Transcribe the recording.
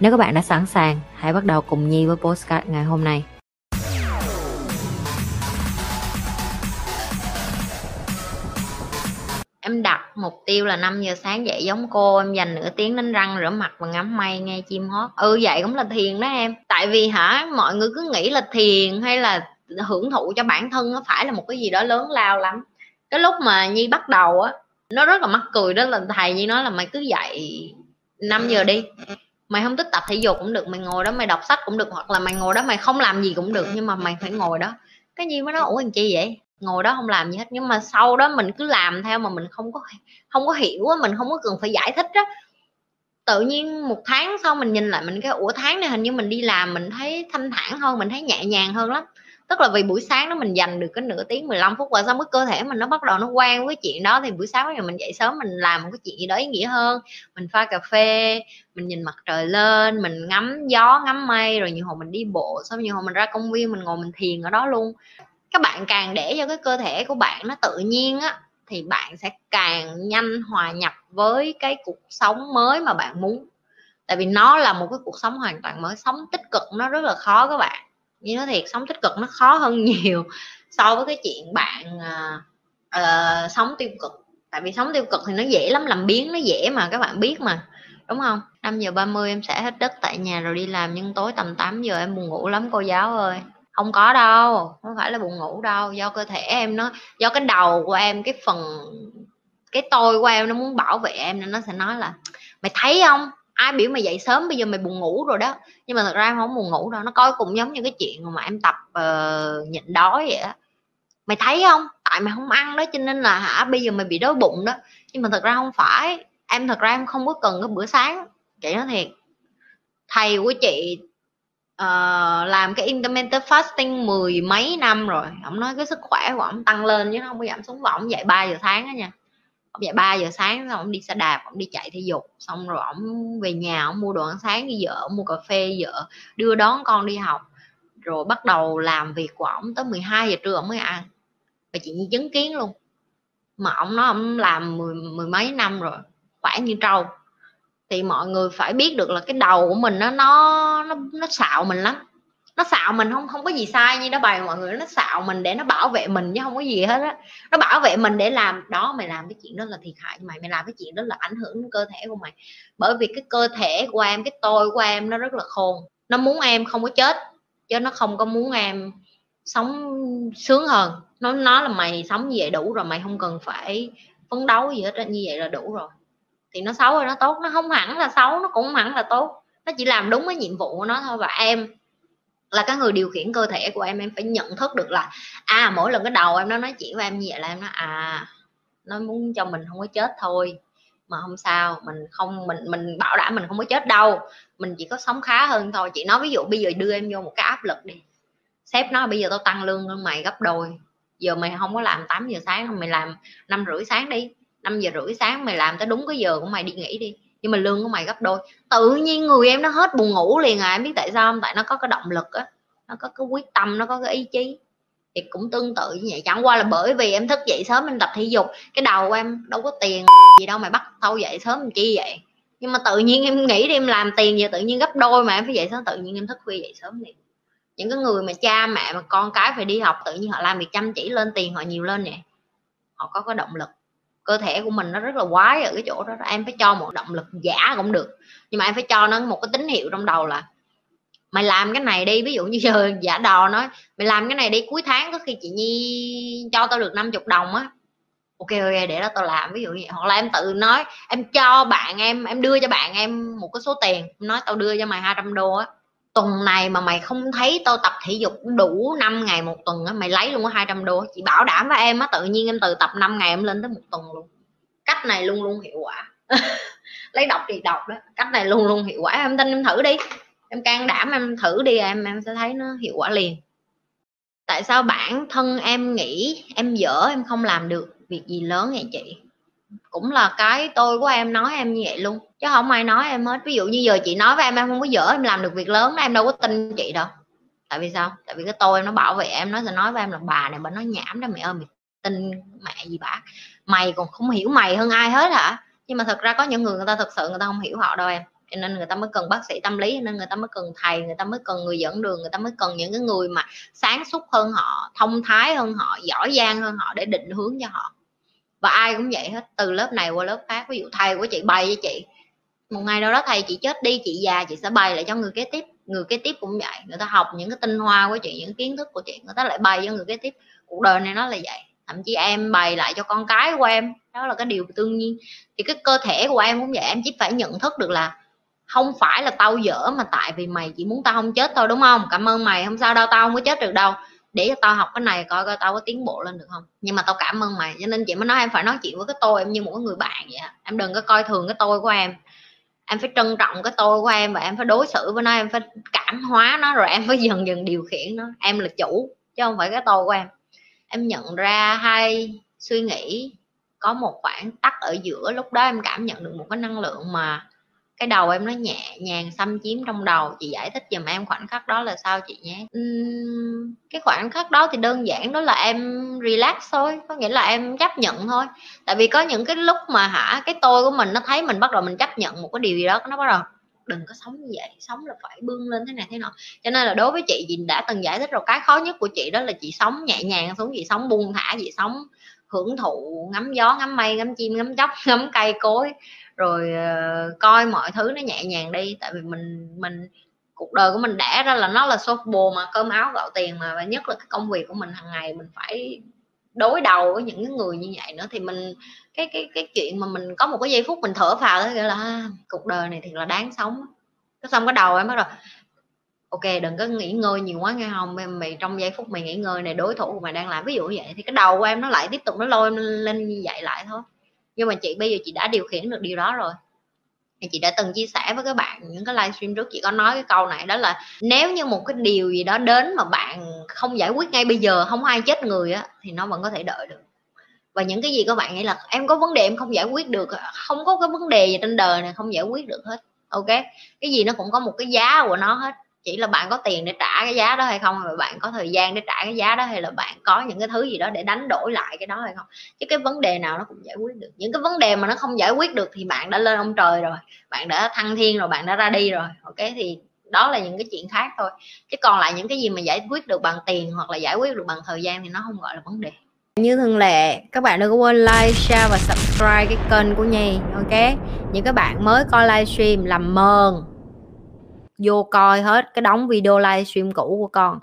Nếu các bạn đã sẵn sàng, hãy bắt đầu cùng Nhi với postcard ngày hôm nay. Em đặt mục tiêu là 5 giờ sáng dậy giống cô Em dành nửa tiếng đánh răng rửa mặt và ngắm mây nghe chim hót. Ừ vậy cũng là thiền đó em. Tại vì hả mọi người cứ nghĩ là thiền hay là hưởng thụ cho bản thân nó phải là một cái gì đó lớn lao lắm. Cái lúc mà Nhi bắt đầu á Nó rất là mắc cười đó là thầy Nhi nói là mày cứ dậy 5 giờ đi mày không thích tập thể dục cũng được mày ngồi đó mày đọc sách cũng được hoặc là mày ngồi đó mày không làm gì cũng được nhưng mà mày phải ngồi đó. Cái gì mới nói ủa làm chi vậy? Ngồi đó không làm gì hết nhưng mà sau đó mình cứ làm theo mà mình không có không có hiểu mình không có cần phải giải thích đó tự nhiên một tháng sau mình nhìn lại mình cái ủa tháng này hình như mình đi làm mình thấy thanh thản hơn mình thấy nhẹ nhàng hơn lắm tức là vì buổi sáng đó mình dành được cái nửa tiếng 15 phút và sau mới cơ thể mình nó bắt đầu nó quen với chuyện đó. Thì buổi sáng thì mình dậy sớm mình làm một cái chuyện gì đó ý nghĩa hơn. Mình pha cà phê, mình nhìn mặt trời lên, mình ngắm gió, ngắm mây, rồi nhiều hồi mình đi bộ, xong nhiều hồi mình ra công viên mình ngồi mình thiền ở đó luôn. Các bạn càng để cho cái cơ thể của bạn nó tự nhiên á, thì bạn sẽ càng nhanh hòa nhập với cái cuộc sống mới mà bạn muốn. Tại vì nó là một cái cuộc sống hoàn toàn mới, sống tích cực nó rất là khó các bạn như nói thiệt sống tích cực nó khó hơn nhiều so với cái chuyện bạn uh, uh, sống tiêu cực. Tại vì sống tiêu cực thì nó dễ lắm làm biến nó dễ mà các bạn biết mà đúng không? 5 giờ 30 em sẽ hết đất tại nhà rồi đi làm nhưng tối tầm 8 giờ em buồn ngủ lắm cô giáo ơi. Không có đâu không phải là buồn ngủ đâu do cơ thể em nó do cái đầu của em cái phần cái tôi của em nó muốn bảo vệ em nên nó sẽ nói là mày thấy không? Ai biểu mày dậy sớm bây giờ mày buồn ngủ rồi đó. Nhưng mà thật ra em không buồn ngủ đâu nó coi cũng giống như cái chuyện mà em tập uh, nhịn đói vậy á. Mày thấy không? Tại mày không ăn đó cho nên là hả bây giờ mày bị đói bụng đó. Nhưng mà thật ra không phải em thật ra em không có cần cái bữa sáng chị nói thiệt. Thầy của chị uh, làm cái intermittent fasting mười mấy năm rồi ông nói cái sức khỏe của ông tăng lên chứ không có giảm xuống và ông dậy 3 giờ sáng đó nha ông dậy 3 giờ sáng xong ông đi xe đạp ông đi chạy thể dục xong rồi ông về nhà ông mua đồ ăn sáng với vợ ông mua cà phê vợ đưa đón con đi học. Rồi bắt đầu làm việc của ông tới 12 giờ trưa ông mới ăn. Và chị như chứng kiến luôn. Mà ông nói ông làm mười, mười mấy năm rồi khỏe như trâu. Thì mọi người phải biết được là cái đầu của mình nó nó nó nó xạo mình lắm nó xạo mình không không có gì sai như nó bày mọi người, nó xạo mình để nó bảo vệ mình chứ không có gì hết á. Nó bảo vệ mình để làm, đó, mày làm cái chuyện đó là thiệt hại cho mày mày làm cái chuyện đó là ảnh hưởng đến cơ thể của mày. Bởi vì cái cơ thể của em, cái tôi của em nó rất là khôn, nó muốn em không có chết, chứ nó không có muốn em sống sướng hơn. Nó nó là mày sống như vậy đủ rồi, mày không cần phải phấn đấu gì hết như vậy là đủ rồi. Thì nó xấu hay nó tốt, nó không hẳn là xấu, nó cũng không hẳn là tốt. Nó chỉ làm đúng cái nhiệm vụ của nó thôi và em là cái người điều khiển cơ thể của em em phải nhận thức được là à mỗi lần cái đầu em nó nói chuyện với em như vậy là em nói à nó muốn cho mình không có chết thôi, mà không sao, mình không, mình mình bảo đảm mình không có chết đâu, mình chỉ có sống khá hơn thôi. Chị nói ví dụ bây giờ đưa em vô một cái áp lực đi, sếp nói bây giờ tao tăng lương hơn mày gấp đôi, giờ mày không có làm 8 giờ sáng, mày làm năm rưỡi sáng đi 5 giờ rưỡi sáng mày làm tới đúng cái giờ của mày đi nghỉ đi nhưng mà lương của mày gấp đôi. Tự nhiên người em nó hết buồn ngủ liền à em biết tại sao không? Tại nó có cái động lực á, nó có cái quyết tâm, nó có cái ý chí. Thì cũng tương tự như vậy. Chẳng qua là bởi vì em thức dậy sớm em tập thể dục, cái đầu của em đâu có tiền gì đâu mày bắt thâu dậy sớm làm chi vậy. Nhưng mà tự nhiên em nghĩ đi em làm tiền giờ tự nhiên gấp đôi mà em phải dậy sớm, tự nhiên em thức khuya dậy sớm liền. Những cái người mà cha mẹ mà con cái phải đi học, tự nhiên họ làm việc chăm chỉ, lên tiền họ nhiều lên nè. Họ có cái động lực cơ thể của mình nó rất là quái ở cái chỗ đó em phải cho một động lực giả cũng được. Nhưng mà em phải cho nó một cái tín hiệu trong đầu là, mày làm cái này đi. Ví dụ như giờ giả đò nói, mày làm cái này đi, cuối tháng có khi chị nhi cho tao được 50 đồng á. Ok ok, để đó tao làm. Ví dụ như hoặc là em tự nói, em cho bạn em em đưa cho bạn em một cái số tiền, nói tao đưa cho mày 200 đô á tuần này mà mày không thấy tao tập thể dục đủ 5 ngày một tuần á, mày lấy luôn có 200 đô. Chị bảo đảm với em á, tự nhiên em từ tập 5 ngày em lên tới một tuần luôn. Cách này luôn luôn hiệu quả. Lấy đọc thì đọc đó, cách này luôn luôn hiệu quả. Em tin em thử đi. Em can đảm em thử đi, em em sẽ thấy nó hiệu quả liền. Tại sao bản thân em nghĩ em dở, em không làm được việc gì lớn vậy chị? Cũng là cái tôi của em nói em như vậy luôn. Chứ không ai nói em hết. Ví dụ như giờ chị nói với em em không có dở, em làm được việc lớn em đâu có tin chị đâu. Tại vì sao? Tại vì cái tôi em nó bảo vệ em, nó sẽ nói với em là, bà này bà nói nhảm đó mẹ ơi, mày tin mẹ gì bà? Mày còn không hiểu mày hơn ai hết hả? Nhưng mà thật ra có những người người ta thật sự người ta không hiểu họ đâu em. Cho nên người ta mới cần bác sĩ tâm lý nên người ta mới cần thầy, người ta mới cần người dẫn đường, người ta mới cần những cái người mà sáng suốt hơn họ, thông thái hơn họ, giỏi giang hơn họ để định hướng cho họ và ai cũng vậy hết, từ lớp này qua lớp khác. Ví dụ thầy của chị bày với chị, một ngày nào đó thầy chị chết đi, chị già chị sẽ bày lại cho người kế tiếp. Người kế tiếp cũng vậy, người ta học những cái tinh hoa của chị, những kiến thức của chị, người ta lại bày cho người kế tiếp. Cuộc đời này nó là vậy, thậm chí em bày lại cho con cái của em, đó là cái điều tương nhiên. Thì cái cơ thể của em cũng vậy, em chỉ phải nhận thức được là không phải là tao dở mà tại vì mày chỉ muốn tao không chết thôi, đúng không? Cảm ơn mày, không sao đâu, tao không có chết được đâu để cho tao học cái này coi coi tao có tiến bộ lên được không. Nhưng mà tao cảm ơn mày, cho nên chị mới nói em phải nói chuyện với cái tôi em như một người bạn vậy em đừng có coi thường cái tôi của em. Em phải trân trọng cái tôi của em và em phải đối xử với nó, em phải cảm hóa nó rồi em phải dần dần điều khiển nó. Em là chủ, chứ không phải cái tôi của em. Em nhận ra hai suy nghĩ có một khoảng tắc ở giữa lúc đó em cảm nhận được một cái năng lượng mà cái đầu em nó nhẹ nhàng xâm chiếm trong đầu. Chị giải thích giùm em khoảnh khắc đó là sao chị nhé. Uhm, cái khoảnh khắc đó thì đơn giản đó là em relax thôi. Có nghĩa là em chấp nhận thôi. Tại vì có những cái lúc mà hả cái tôi của mình nó thấy mình bắt đầu mình chấp nhận một cái điều gì đó nó bắt đầu đừng có sống như vậy sống là phải bươn lên thế này thế nọ. Cho nên là đối với chị chị đã từng giải thích rồi. Cái khó nhất của chị đó là chị sống nhẹ nhàng xuống chị sống buông thả chị sống hưởng thụ ngắm gió ngắm mây ngắm chim ngắm chóc ngắm cây cối rồi uh, coi mọi thứ nó nhẹ nhàng đi tại vì mình mình cuộc đời của mình đẻ ra là nó là số bồ mà cơm áo gạo tiền mà và nhất là cái công việc của mình hàng ngày mình phải đối đầu với những cái người như vậy nữa thì mình cái cái cái chuyện mà mình có một cái giây phút mình thở phào đó gọi là à, cuộc đời này thì là đáng sống cái xong cái đầu em bắt đầu ok đừng có nghỉ ngơi nhiều quá nghe không em mày trong giây phút mày nghỉ ngơi này đối thủ của mày đang làm. Ví dụ như vậy thì cái đầu của em nó lại tiếp tục nó lôi em lên như vậy lại thôi nhưng mà chị, bây giờ chị đã điều khiển được điều đó rồi. Thì chị đã từng chia sẻ với các bạn những cái livestream trước, chị có nói cái câu này, đó là nếu như một cái điều gì đó đến mà bạn không giải quyết ngay bây giờ, không ai chết người á, thì nó vẫn có thể đợi được. Và những cái gì các bạn nghĩ là em có vấn đề em không giải quyết được à, không có cái vấn đề gì trên đời này không giải quyết được hết, ok? Cái gì nó cũng có một cái giá của nó hết chỉ là bạn có tiền để trả cái giá đó hay không hay bạn có thời gian để trả cái giá đó, hay là bạn có những cái thứ gì đó để đánh đổi lại cái đó hay không? Chứ cái vấn đề nào nó cũng giải quyết được. Những cái vấn đề mà nó không giải quyết được thì bạn đã lên ông trời rồi, bạn đã thăng thiên rồi, bạn đã ra đi rồi, ok? Thì đó là những cái chuyện khác thôi. Chứ còn lại những cái gì mà giải quyết được bằng tiền hoặc là giải quyết được bằng thời gian thì nó không gọi là vấn đề. Như thường lệ, các bạn đừng có quên like, share và subscribe cái kênh của nhi, ok? Những các bạn mới coi livestream làm mờn vô coi hết cái đóng video livestream cũ của con.